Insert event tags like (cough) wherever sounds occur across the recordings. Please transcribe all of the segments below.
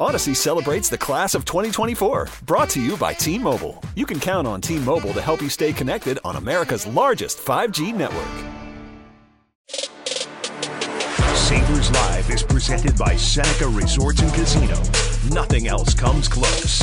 Audacy celebrates the class of 2024, brought to you by T Mobile. You can count on T Mobile to help you stay connected on America's largest 5G network. Sabres Live is presented by Seneca Resorts and Casino. Nothing else comes close.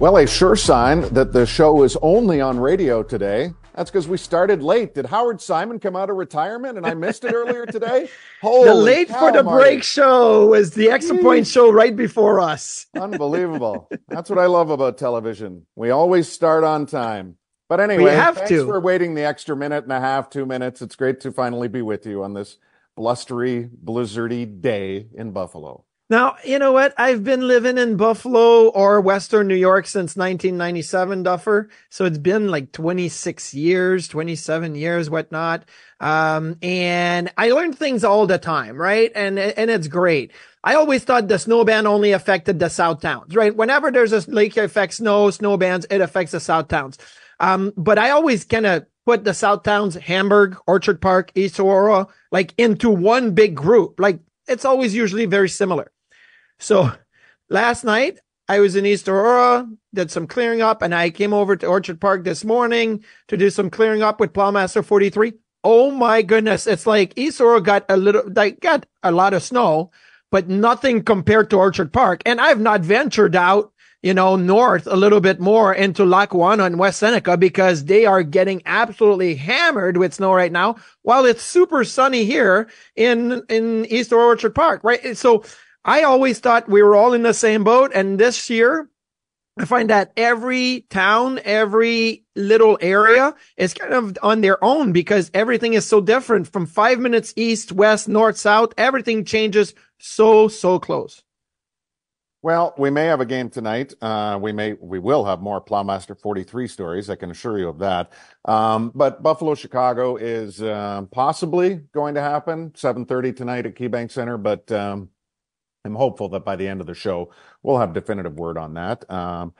Well, a sure sign that the show is only on radio today. That's because we started late. Did Howard Simon come out of retirement and I missed it earlier today? (laughs) Holy the late cow, for the Marty. break show was the extra point show right before us. (laughs) Unbelievable. That's what I love about television. We always start on time. But anyway, we have thanks to. for waiting the extra minute and a half, two minutes. It's great to finally be with you on this blustery, blizzardy day in Buffalo. Now, you know what? I've been living in Buffalo or Western New York since 1997, Duffer. So it's been like 26 years, 27 years, whatnot. Um, and I learned things all the time, right? And, and it's great. I always thought the snow ban only affected the south towns, right? Whenever there's a lake effect snow, snow bans, it affects the south towns. Um, but I always kind of put the south towns, Hamburg, Orchard Park, East Aurora, like into one big group. Like it's always usually very similar. So last night I was in East Aurora, did some clearing up, and I came over to Orchard Park this morning to do some clearing up with Plowmaster 43. Oh my goodness. It's like East Aurora got a little, like got a lot of snow, but nothing compared to Orchard Park. And I've not ventured out, you know, north a little bit more into Lackawanna and West Seneca because they are getting absolutely hammered with snow right now while it's super sunny here in, in East Orchard Park, right? So I always thought we were all in the same boat. And this year, I find that every town, every little area is kind of on their own because everything is so different from five minutes east, west, north, south. Everything changes so, so close. Well, we may have a game tonight. Uh, we may, we will have more Plowmaster 43 stories. I can assure you of that. Um, but Buffalo, Chicago is uh, possibly going to happen 7:30 tonight at KeyBank Center. But um, I'm hopeful that by the end of the show, we'll have definitive word on that. Um,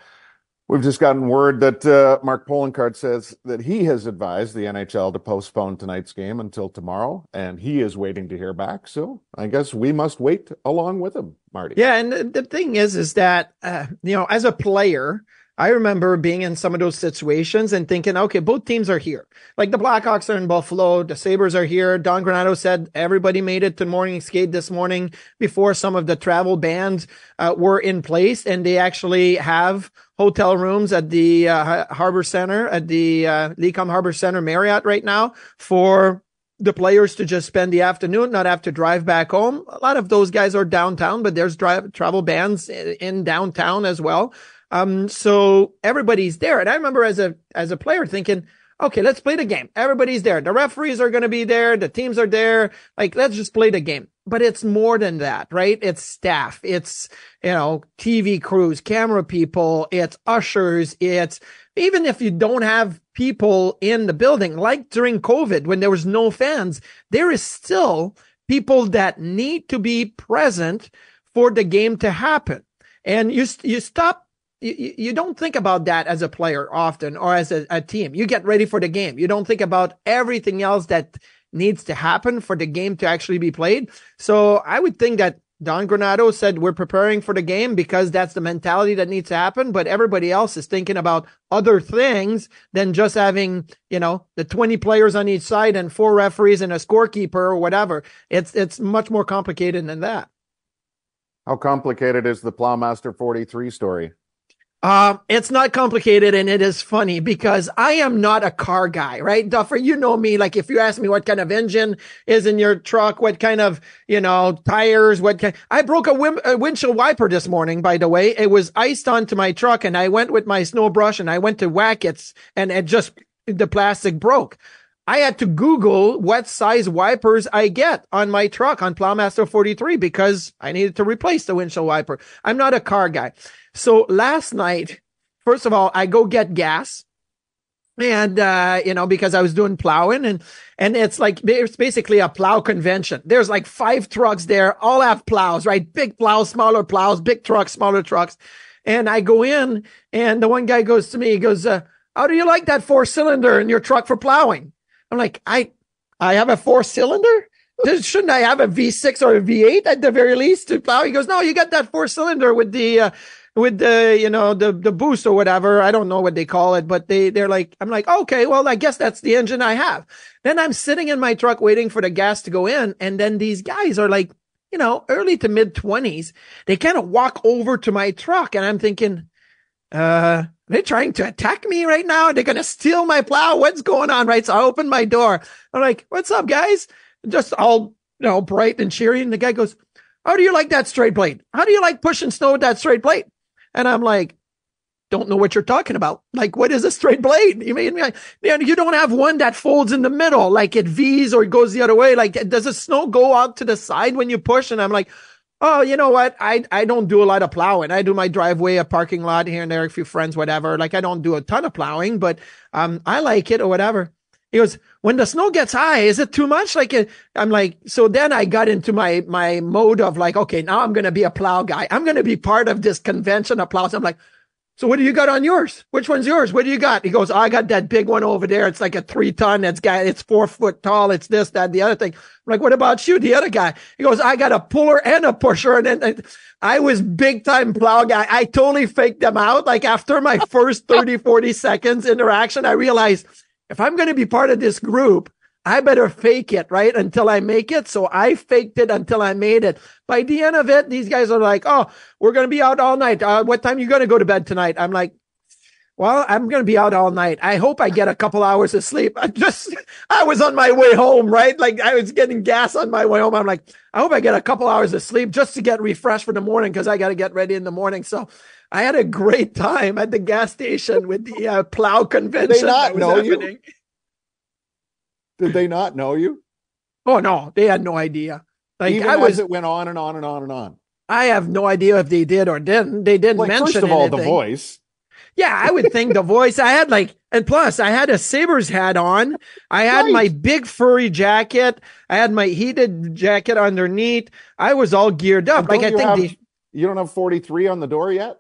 we've just gotten word that uh, Mark Poloncarz says that he has advised the NHL to postpone tonight's game until tomorrow, and he is waiting to hear back. So I guess we must wait along with him, Marty. Yeah, and the thing is, is that uh, you know, as a player, I remember being in some of those situations and thinking, okay, both teams are here. Like the Blackhawks are in Buffalo, the Sabres are here. Don Granato said everybody made it to morning skate this morning before some of the travel bans uh, were in place, and they actually have hotel rooms at the uh, Harbor Center at the uh, Lecom Harbor Center Marriott right now for the players to just spend the afternoon, not have to drive back home. A lot of those guys are downtown, but there's drive travel bans in downtown as well. Um, so everybody's there. And I remember as a, as a player thinking, okay, let's play the game. Everybody's there. The referees are going to be there. The teams are there. Like, let's just play the game. But it's more than that, right? It's staff. It's, you know, TV crews, camera people. It's ushers. It's even if you don't have people in the building, like during COVID when there was no fans, there is still people that need to be present for the game to happen. And you, you stop you, you don't think about that as a player often or as a, a team. You get ready for the game. You don't think about everything else that needs to happen for the game to actually be played. So I would think that Don Granato said we're preparing for the game because that's the mentality that needs to happen. But everybody else is thinking about other things than just having, you know, the 20 players on each side and four referees and a scorekeeper or whatever. It's, it's much more complicated than that. How complicated is the Plowmaster 43 story? Um, it's not complicated and it is funny because I am not a car guy, right? Duffer, you know me. Like if you ask me what kind of engine is in your truck, what kind of, you know, tires, what kind, I broke a, wim, a windshield wiper this morning, by the way. It was iced onto my truck and I went with my snow brush and I went to whack it and it just, the plastic broke. I had to Google what size wipers I get on my truck on Plowmaster 43 because I needed to replace the windshield wiper. I'm not a car guy. So last night, first of all, I go get gas and uh, you know because i was doing plowing and and it's like it's basically a plow convention there's like five trucks there all have plows right big plows smaller plows big trucks smaller trucks and i go in and the one guy goes to me he goes uh, how do you like that four cylinder in your truck for plowing i'm like i i have a four cylinder shouldn't I have a V6 or a V8 at the very least to plow? He goes, no, you got that four cylinder with the, uh, with the you know the the boost or whatever. I don't know what they call it, but they they're like I'm like okay, well I guess that's the engine I have. Then I'm sitting in my truck waiting for the gas to go in, and then these guys are like you know early to mid twenties. They kind of walk over to my truck, and I'm thinking, uh. They're trying to attack me right now. They're going to steal my plow. What's going on? Right. So I open my door. I'm like, what's up, guys? Just all, you know, bright and cheery. And the guy goes, how do you like that straight blade? How do you like pushing snow with that straight blade? And I'm like, don't know what you're talking about. Like, what is a straight blade? You mean, you don't have one that folds in the middle, like it V's or it goes the other way. Like, does the snow go out to the side when you push? And I'm like, oh, you know what? I, I don't do a lot of plowing. I do my driveway, a parking lot here and there, a few friends, whatever. Like, I don't do a ton of plowing, but, um, I like it or whatever. He goes, when the snow gets high, is it too much? Like, I'm like, so then I got into my, my mode of like, okay, now I'm going to be a plow guy. I'm going to be part of this convention of plows. I'm like, so what do you got on yours? Which one's yours? What do you got? He goes, oh, I got that big one over there. It's like a three ton. It's got, it's four foot tall. It's this, that, the other thing. I'm like, what about you? The other guy. He goes, I got a puller and a pusher. And then I was big time plow guy. I totally faked them out. Like after my first 30, 40 seconds interaction, I realized if I'm going to be part of this group, I better fake it, right? Until I make it. So I faked it until I made it. By the end of it, these guys are like, Oh, we're going to be out all night. Uh, what time are you going to go to bed tonight? I'm like, well, I'm going to be out all night. I hope I get a couple hours of sleep. I just, I was on my way home, right? Like I was getting gas on my way home. I'm like, I hope I get a couple hours of sleep just to get refreshed for the morning because I got to get ready in the morning. So I had a great time at the gas station with the uh, plow convention. Did they not know happening. you? Did they not know you? Oh no, they had no idea. Like Even I was, as it went on and on and on and on. I have no idea if they did or didn't. They didn't Like mention first of all, anything. the voice. Yeah, I would think the voice. I had like, and plus I had a Sabres hat on. I had Right. my big furry jacket. I had my heated jacket underneath. I was all geared up. Like I think have- the, You don't have 43 on the door yet?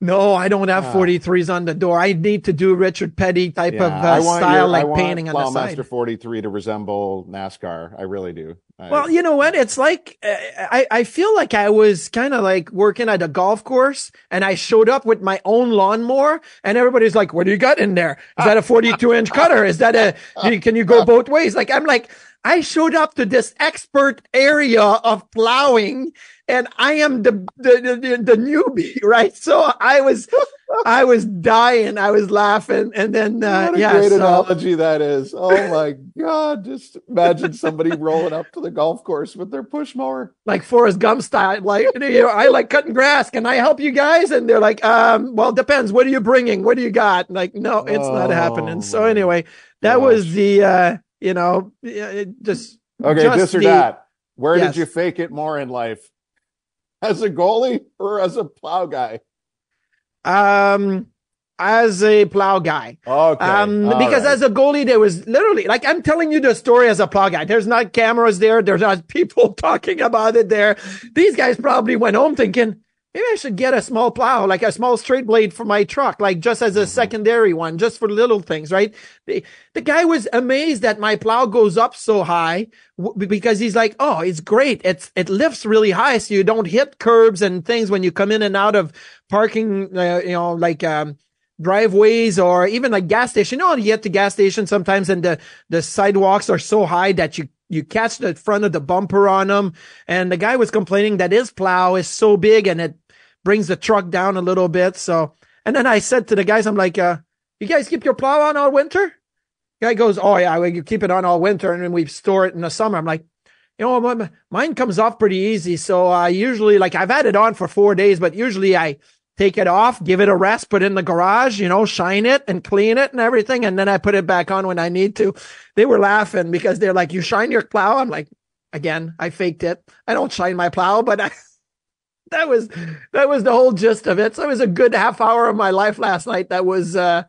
No, I don't have Ah. 43s on the door. I need to do Richard Petty type of I uh, style, your- like painting on the side. Plowmaster 43 to resemble NASCAR. I really do. I- Well, you know what? It's like uh, I I feel like I was kind of like working at a golf course, and I showed up with my own lawnmower, and everybody's like, "What do you got in there? Is that a 42 inch cutter? Is that a? (laughs) Can you go both ways?" Like I'm like, I showed up to this expert area of plowing, and I am the the the, the newbie, (laughs) right? So I was (laughs) I was dying, I was laughing, and then uh, what a yeah, great so- analogy that is. Oh my God. Just imagine somebody rolling up to the golf course with their push mower. like Forrest Gump style. Like, you know, I like cutting grass. Can I help you guys? And they're like, um, well, depends. What are you bringing? What do you got? Like, no, it's not Oh, happening. So anyway, that was the, uh, you know, just, Okay, just this or the- that. Where Yes. did you fake it more in life? As a goalie or as a plow guy? um, as a plow guy. Okay. Um, because right. as a goalie, there was literally like I'm telling you the story as a plow guy. There's not cameras there. There's not (laughs) people talking about it there. These guys probably went home thinking maybe I should get a small plow, like a small straight blade for my truck, like just as a secondary one, just for little things, right? The, the guy was amazed that my plow goes up so high w- because he's like, oh, it's great. It's it lifts really high, so you don't hit curbs and things when you come in and out of parking. Uh, you know, like um, driveways or even like gas station. You know, you get to gas station sometimes and the, the sidewalks are so high that you, you catch the front of the bumper on them. And the guy was complaining that his plow is so big and it brings the truck down a little bit. So, and then I said to the guys, I'm like, uh, you guys keep your plow on all winter? Guy goes, oh yeah, we keep it on all winter and then we store it in the summer. I'm like, you know, mine comes off pretty easy. So I usually like I've had it on for four days, but usually I take it off, give it a rest, put it in the garage, you know, shine it and clean it and everything. And then I put it back on when I need to. They were laughing because they're like, you shine your plow. I'm like, again, I faked it. I don't shine my plow, but I, (laughs) that was, that was the whole gist of it. So it was a good half hour of my life last night. That was, uh,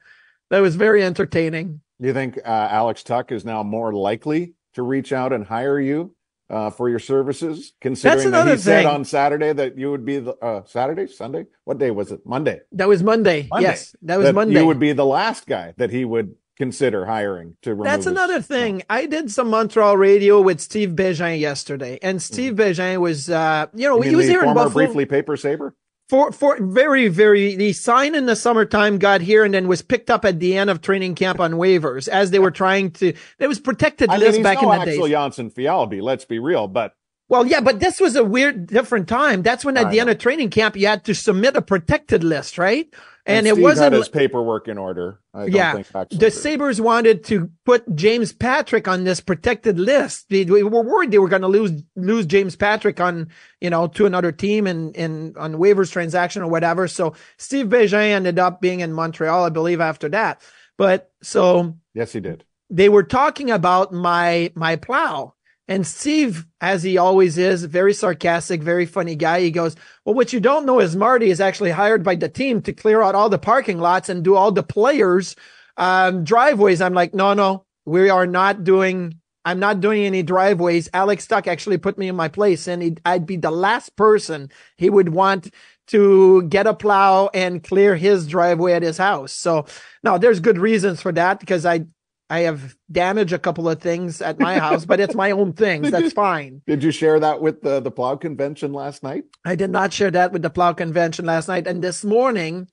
that was very entertaining. You think uh, Alex Tuch is now more likely to reach out and hire you uh, for your services, considering that he another said on Saturday that you would be the uh, Saturday, Sunday? What day was it? Monday. That was Monday. Monday. Yes, that was Monday. You would be the last guy that he would consider hiring to remove. That's his- another thing. I did some Montreal radio with Steve Bégin yesterday, and Steve Bégin was, uh, you know, Mm-hmm. You he was here in Buffalo briefly paper saver. For for very very. the sign in the summertime, got here, and then was picked up at the end of training camp on waivers as they were trying to. It was protected I mean, list he's back in the Axel days. Janssen Fialbi. Let's be real, but Well, yeah, but this was a weird, different time. That's when at I the end of training camp, you had to submit a protected list, right? And, it wasn't. his paperwork in order. I don't yeah, the. Sabres wanted to put James Patrick on this protected list. They, we were worried they were going to lose lose James Patrick on you know to another team and in on waivers transaction or whatever. So Steve Bégin ended up being in Montreal, I believe, after that. But so Yes, he did. they were talking about my my plow. And Steve, as he always is, very sarcastic, very funny guy. He goes, well, what you don't know is Marty is actually hired by the team to clear out all the parking lots and do all the players, um, driveways. I'm like, no, no, we are not doing, I'm not doing any driveways. Alex Tuch actually put me in my place and he'd, I'd be the last person he would want to get a plow and clear his driveway at his house. So now there's good reasons for that because I, I have damaged a couple of things at my house, but it's my own things. That's (laughs) fine. Did you share that with the the plow convention last night? I did not share that with the plow convention last night. And this morning,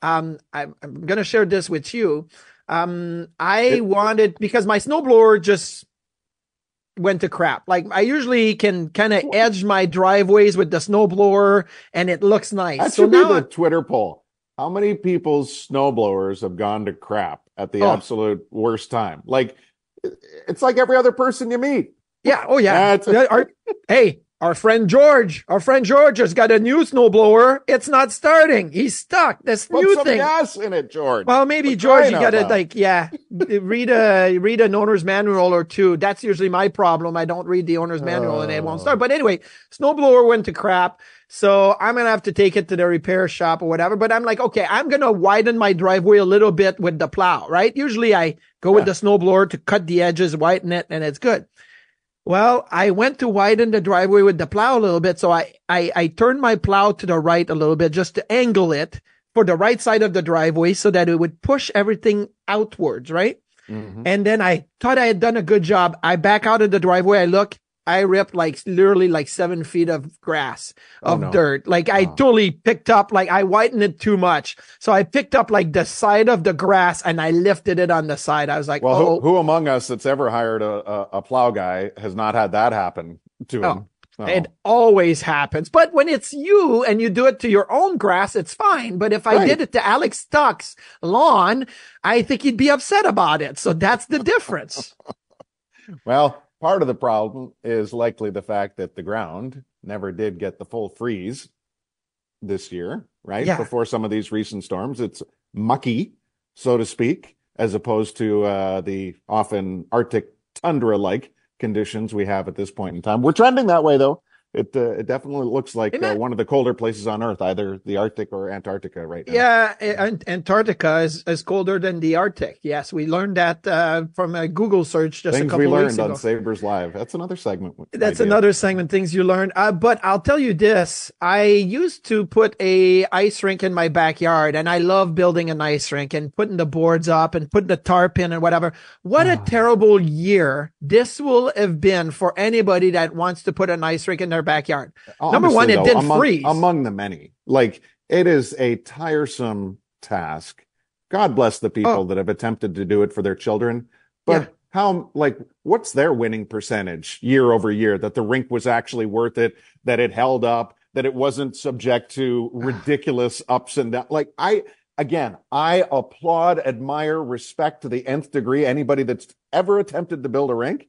um, I'm, I'm going to share this with you. Um, I It- wanted, because my snowblower just went to crap. Like I usually can kind of edge my driveways with the snowblower and it looks nice. That so be now the Twitter poll. How many people's snowblowers have gone to crap at the Oh. absolute worst time? Like, it's like every other person you meet. Yeah. Oh, yeah. Our- hey, our friend George, our friend George has got a new snowblower. It's not starting. He's stuck. This Put new some thing. gas in it, George. Well, maybe George, you got to like, yeah, (laughs) read a read an owner's manual or two. That's usually my problem. I don't read the owner's manual and it won't oh. start. But anyway, snowblower went to crap, so I'm gonna have to take it to the repair shop or whatever. But I'm like, okay, I'm gonna widen my driveway a little bit with the plow, right? Usually I go with the snowblower to cut the edges, whiten it, and it's good. Well, I went to widen the driveway with the plow a little bit. So I, I, I turned my plow to the right a little bit just to angle it for the right side of the driveway so that it would push everything outwards, right? Mhm. And then I thought I had done a good job. I back out of the driveway. I look, I ripped like literally like seven feet of grass Oh, of no. dirt. Like I Oh. totally picked up, like I whitened it too much. So I picked up like the side of the grass and I lifted it on the side. I was like, Well, oh, who, who among us that's ever hired a, a, a plow guy has not had that happen to Oh, him? It always happens. But when it's you and you do it to your own grass, it's fine. But if I Right. did it to Alex Tuch's lawn, I think he'd be upset about it. So that's the difference. (laughs) well, part of the problem is likely the fact that the ground never did get the full freeze this year, right? Yeah. Before some of these recent storms, it's mucky, so to speak, as opposed to uh, the often Arctic tundra-like conditions we have at this point in time. We're trending that way, though. It uh, it definitely looks like uh, one of the colder places on Earth, either the Arctic or Antarctica, right now. yeah. An- Antarctica is, is colder than the Arctic. Yes. We learned that uh, from a Google search just a Things couple we weeks learned ago. on Sabres Live. That's another segment. That's idea. another segment, things you learned. Uh, but I'll tell you this. I used to put a ice rink in my backyard and I love building an ice rink and putting the boards up and putting the tarp in and whatever. What Ah. a terrible year this will have been for anybody that wants to put an ice rink in their backyard. Uh, Number Honestly, one, it though, didn't among, freeze. Among the many, like it is a tiresome task. God bless the people Oh. that have attempted to do it for their children. But Yeah. how, like, what's their winning percentage year over year that the rink was actually worth it, that it held up, that it wasn't subject to (sighs) ridiculous ups and downs? Like, I, again, I applaud, admire, respect to the nth degree anybody that's ever attempted to build a rink.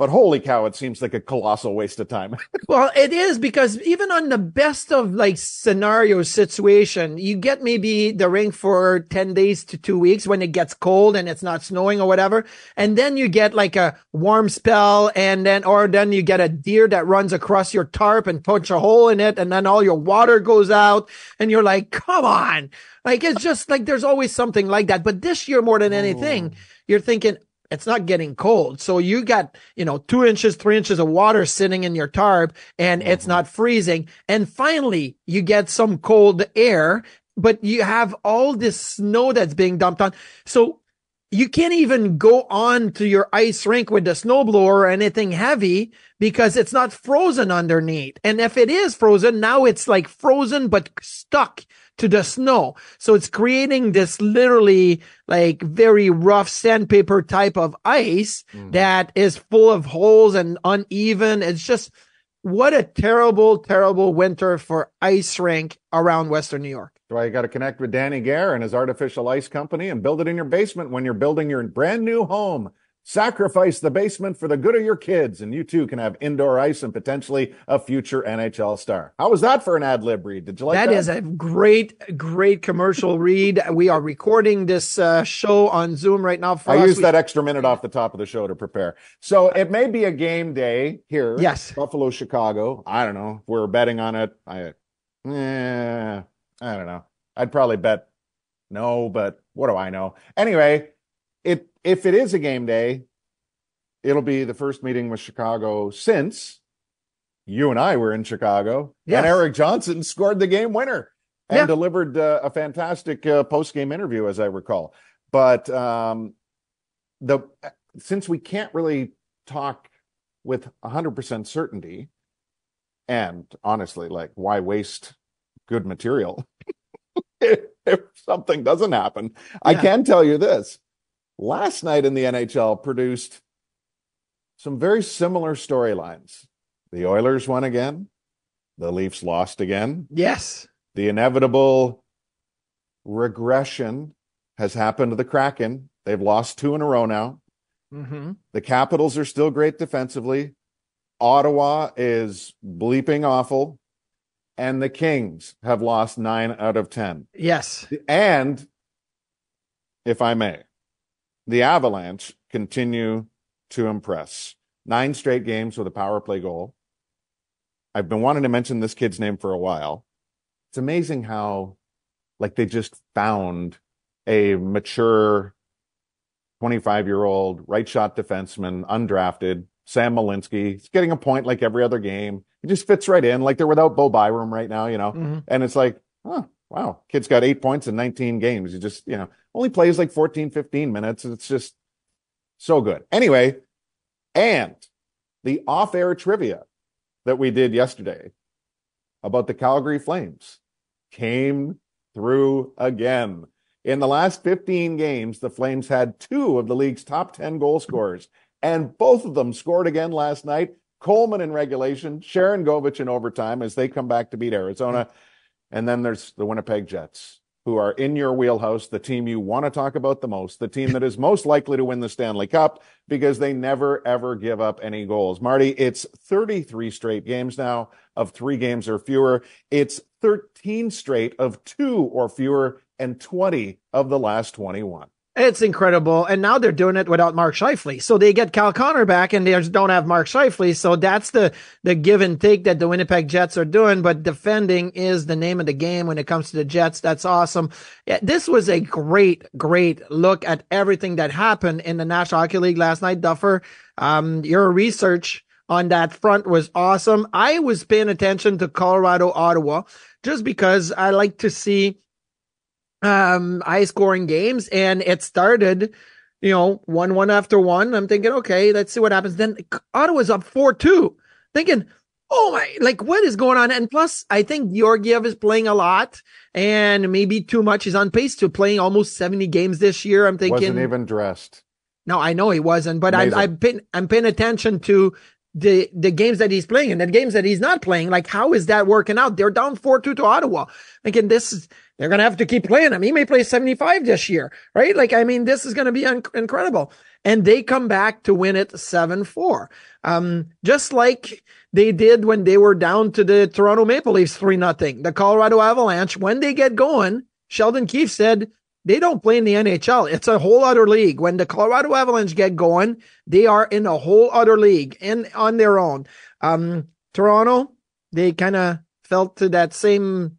But holy cow, it seems like a colossal waste of time. (laughs) Well, it is because even on the best of like scenario situation, you get maybe the ring for 10 days to two weeks when it gets cold and it's not snowing or whatever. And then you get like a warm spell and then, or then you get a deer that runs across your tarp and punch a hole in it. And then all your water goes out and you're like, come on. Like it's just like there's always something like that. But this year more than anything, you're thinking, it's not getting cold. So you got, you know, two inches, three inches of water sitting in your tarp and mm-hmm. it's not freezing. And finally you get some cold air, but you have all this snow that's being dumped on. So you can't even go on to your ice rink with the snowblower or anything heavy because it's not frozen underneath. And if it is frozen, now it's like frozen but stuck to the snow. So it's creating this literally like very rough sandpaper type of ice mm-hmm. that is full of holes and uneven. It's just what a terrible, terrible winter for ice rink around Western New York. That's why you got to connect with Danny Gare and his artificial ice company and build it in your basement when you're building your brand new home. Sacrifice the basement for the good of your kids, and you too can have indoor ice and potentially a future NHL star. How was that for an ad lib read? Did you like that? that is a great, great commercial read. We are recording this uh, show on Zoom right now. For I us. used that extra minute off the top of the show to prepare. So it may be a game day here. Yes. Buffalo, Chicago. I don't know. If we're betting on it. I, eh, I don't know. I'd probably bet no, but what do I know? Anyway, it if it is a game day, it'll be the first meeting with Chicago since you and I were in Chicago, Yes. and Erik Johnson scored the game winner and Yeah. delivered uh, a fantastic uh, post game interview, as I recall. But um, the since we can't really talk with 100% certainty and honestly like why waste good material (laughs) if, if something doesn't happen i can tell you this last night in the nhl produced some very similar storylines the oilers won again the leafs lost again yes. the inevitable regression has happened to the kraken they've lost two in a row now hmm the Capitals are still great defensively. Ottawa is bleeping awful. And the Kings have lost nine out of 10. Yes. And, if I may, the Avalanche continue to impress. Nine straight games with a power play goal. I've been wanting to mention this kid's name for a while. It's amazing how, like, they just found a mature 25 year old right shot defenseman, undrafted, Sam Malinski. He's getting a point like every other game. He just fits right in. Like they're without Bo Byram right now, you know? Mhm. And it's like, oh, wow, kid's got eight points in 19 games. He just, you know, only plays like 14, 15 minutes. It's just so good. Anyway, and the off air trivia that we did yesterday about the Calgary Flames came through again. In the last 15 games, the Flames had two of the league's top 10 goal scorers, and both of them scored again last night. Coleman in regulation, Sharangovich in overtime as they come back to beat Arizona. And then there's the Winnipeg Jets, who are in your wheelhouse, the team you want to talk about the most, the team that is most likely to win the Stanley Cup because they never, ever give up any goals. Marty, it's 33 straight games now of three games or fewer. It's 13 straight of two or fewer and 20 of the last 21. It's incredible. And now they're doing it without Mark Scheifele. So they get Kyle Connor back and they just don't have Mark Scheifele. So that's the, the give and take that the Winnipeg Jets are doing. But defending is the name of the game when it comes to the Jets. That's awesome. This was a great, great look at everything that happened in the National Hockey League last night. Duffer, um, your research on that front was awesome. I was paying attention to Colorado, Ottawa, just because I like to see um high scoring games and it started you know one one after one. I'm thinking okay let's see what happens. Then ottawa's up four two. Thinking oh my like what is going on? And plus i think georgiev is playing a lot and maybe too much. He's on pace to playing almost 70 games this year. I'm thinking Wasn't even dressed. no, I know he wasn't, but. I'm paying, I'm paying attention to the the games that he's playing and the games that he's not playing. Like, how is that working out? They're down four two to Ottawa. Thinking this is they're gonna have to keep playing him. He may play seventy five this year, right? Like, I mean, this is gonna be un- incredible. And they come back to win it seven four. Um, just like they did when they were down to the Toronto Maple Leafs three nothing. The Colorado Avalanche, when they get going, Sheldon Keefe said they don't play in the NHL. It's a whole other league. When the Colorado Avalanche get going, they are in a whole other league and on their own. Um, Toronto, they kind of felt to that same.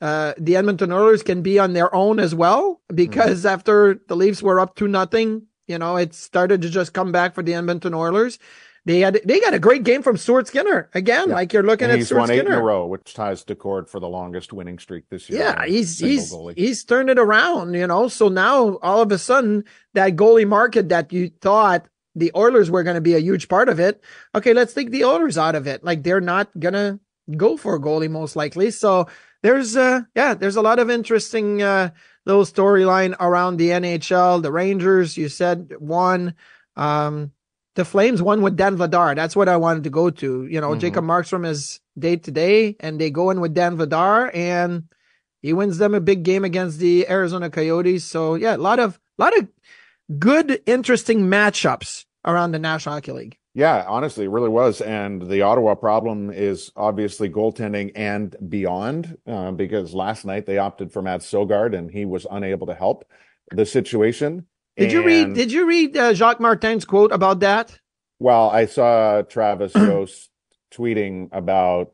Uh, the Edmonton Oilers can be on their own as well because mm-hmm. after the Leafs were up to nothing, you know, it started to just come back for the Edmonton Oilers. They had they got a great game from Stuart Skinner again. Yeah. Like you're looking and at he's Stuart won Skinner. eight in a row, which ties Daccord for the longest winning streak this year. Yeah, he's he's goalie. he's turned it around. You know, so now all of a sudden that goalie market that you thought the Oilers were going to be a huge part of it. Okay, let's take the Oilers out of it. Like they're not gonna go for a goalie most likely. So there's uh yeah, there's a lot of interesting uh little storyline around the NHL. The Rangers, you said one. Um, the Flames won with Dan Vladar. That's what I wanted to go to. You know, mm-hmm. Jacob Markstrom is day to day, and they go in with Dan Vladar, and he wins them a big game against the Arizona Coyotes. So yeah, a lot of a lot of good, interesting matchups around the National Hockey League. Yeah, honestly, it really was. And the Ottawa problem is obviously goaltending and beyond, uh, because last night they opted for Matt Sogaard and he was unable to help the situation. Did and, you read? Did you read uh, Jacques Martin's quote about that? Well, I saw Travis (clears throat) Yost tweeting about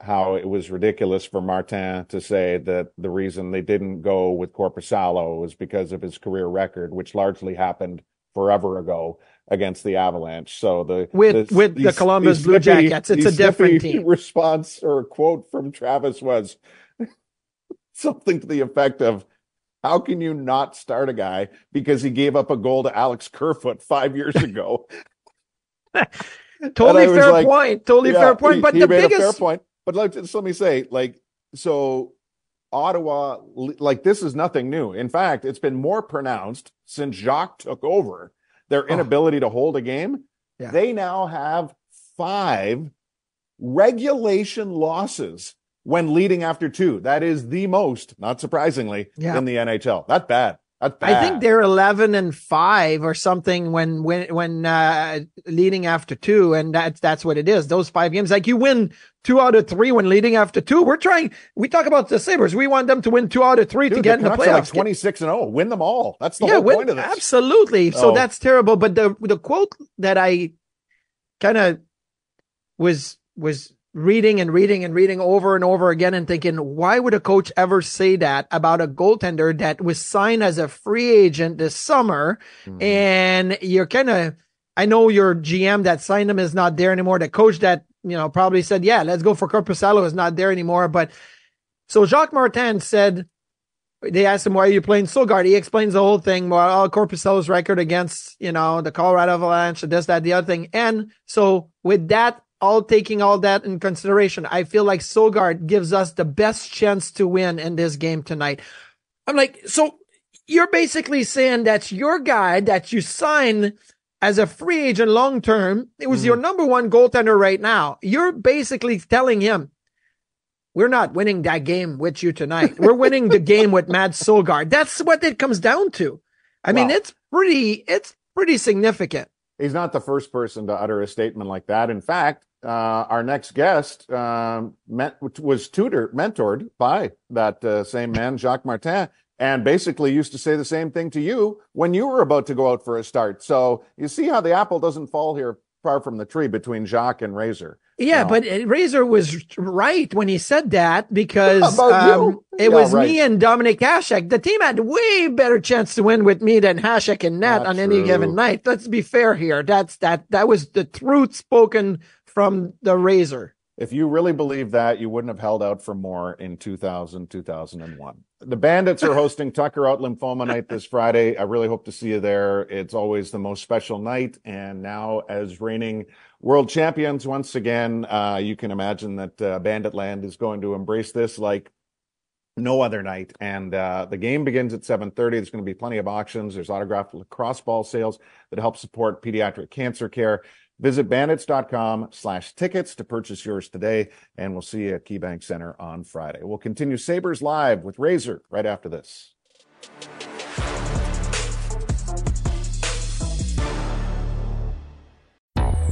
how it was ridiculous for Martin to say that the reason they didn't go with Korpisalo was because of his career record, which largely happened forever ago against the Avalanche. So the with the, with the Columbus Blue Jackets, it's a different team. (laughs) Response or quote from Travis was (laughs) something to the effect of how can you not start a guy because he gave up a goal to Alex Kerfoot five years (laughs) ago? totally fair like, point. Totally yeah, fair point. But he, the biggest fair point. But let, just let me say, like, so Ottawa, like, this is nothing new. In fact, it's been more pronounced since Jacques took over their oh. inability oh. to hold a game. Yeah. They now have five regulation losses when leading after two. That is the most, not surprisingly, yeah. in the NHL. That's bad. That's bad. I think they're 11 and 5 or something when when when uh, leading after two and that's that's what it is. Those 5 games like you win 2 out of 3 when leading after two. We're trying we talk about the Sabres. We want them to win 2 out of 3 Dude, to get in the playoffs. like 26 and 0. Win them all. That's the yeah, whole win, point of this. Absolutely. So oh. that's terrible, but the the quote that I kind of was was reading and reading and reading over and over again and thinking, why would a coach ever say that about a goaltender that was signed as a free agent this summer? Mm-hmm. And you're kind of, I know your GM that signed him is not there anymore. The coach that, you know, probably said, yeah, let's go for Korpisalo is not there anymore. But so Jacques Martin said, they asked him, why are you playing Sogaard? He explains the whole thing. Well, oh, Korpisalo's record against, you know, the Colorado Avalanche, this, that, the other thing. And so with that all taking all that in consideration, I feel like Sogaard gives us the best chance to win in this game tonight. I'm like, so you're basically saying that's your guy that you sign as a free agent long term. It was mm. your number one goaltender right now. You're basically telling him, we're not winning that game with you tonight. (laughs) We're winning the game with Matt Sogaard. That's what it comes down to. I wow. mean, it's pretty, it's pretty significant. He's not the first person to utter a statement like that. In fact, uh, our next guest um, met, was tutored, mentored by that uh, same man, Jacques Martin, and basically used to say the same thing to you when you were about to go out for a start. So you see how the apple doesn't fall here far from the tree between Jacques and Razor. Yeah, you know? but uh, Razor was right when he said that because um, it yeah, was right. me and Dominic Hasek. The team had way better chance to win with me than Hasek and net Not on true. any given night. Let's be fair here. That's that. That was the truth spoken from the razor. If you really believe that, you wouldn't have held out for more in 2000, 2001. The Bandits are (laughs) hosting Tucker Out Lymphoma Night this Friday. I really hope to see you there. It's always the most special night. And now, as reigning world champions once again, uh, you can imagine that uh, Bandit Land is going to embrace this like no other night. And uh, the game begins at 7.30. There's going to be plenty of auctions. There's autographed lacrosse ball sales that help support pediatric cancer care. Visit bandits.com slash tickets to purchase yours today, and we'll see you at KeyBank Center on Friday. We'll continue Sabres Live with Razor right after this.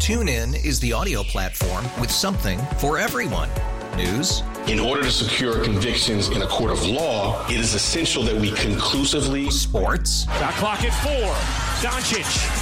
TuneIn is the audio platform with something for everyone. News. In order to secure convictions in a court of law, it is essential that we conclusively. Sports. Got clock at four. Doncic.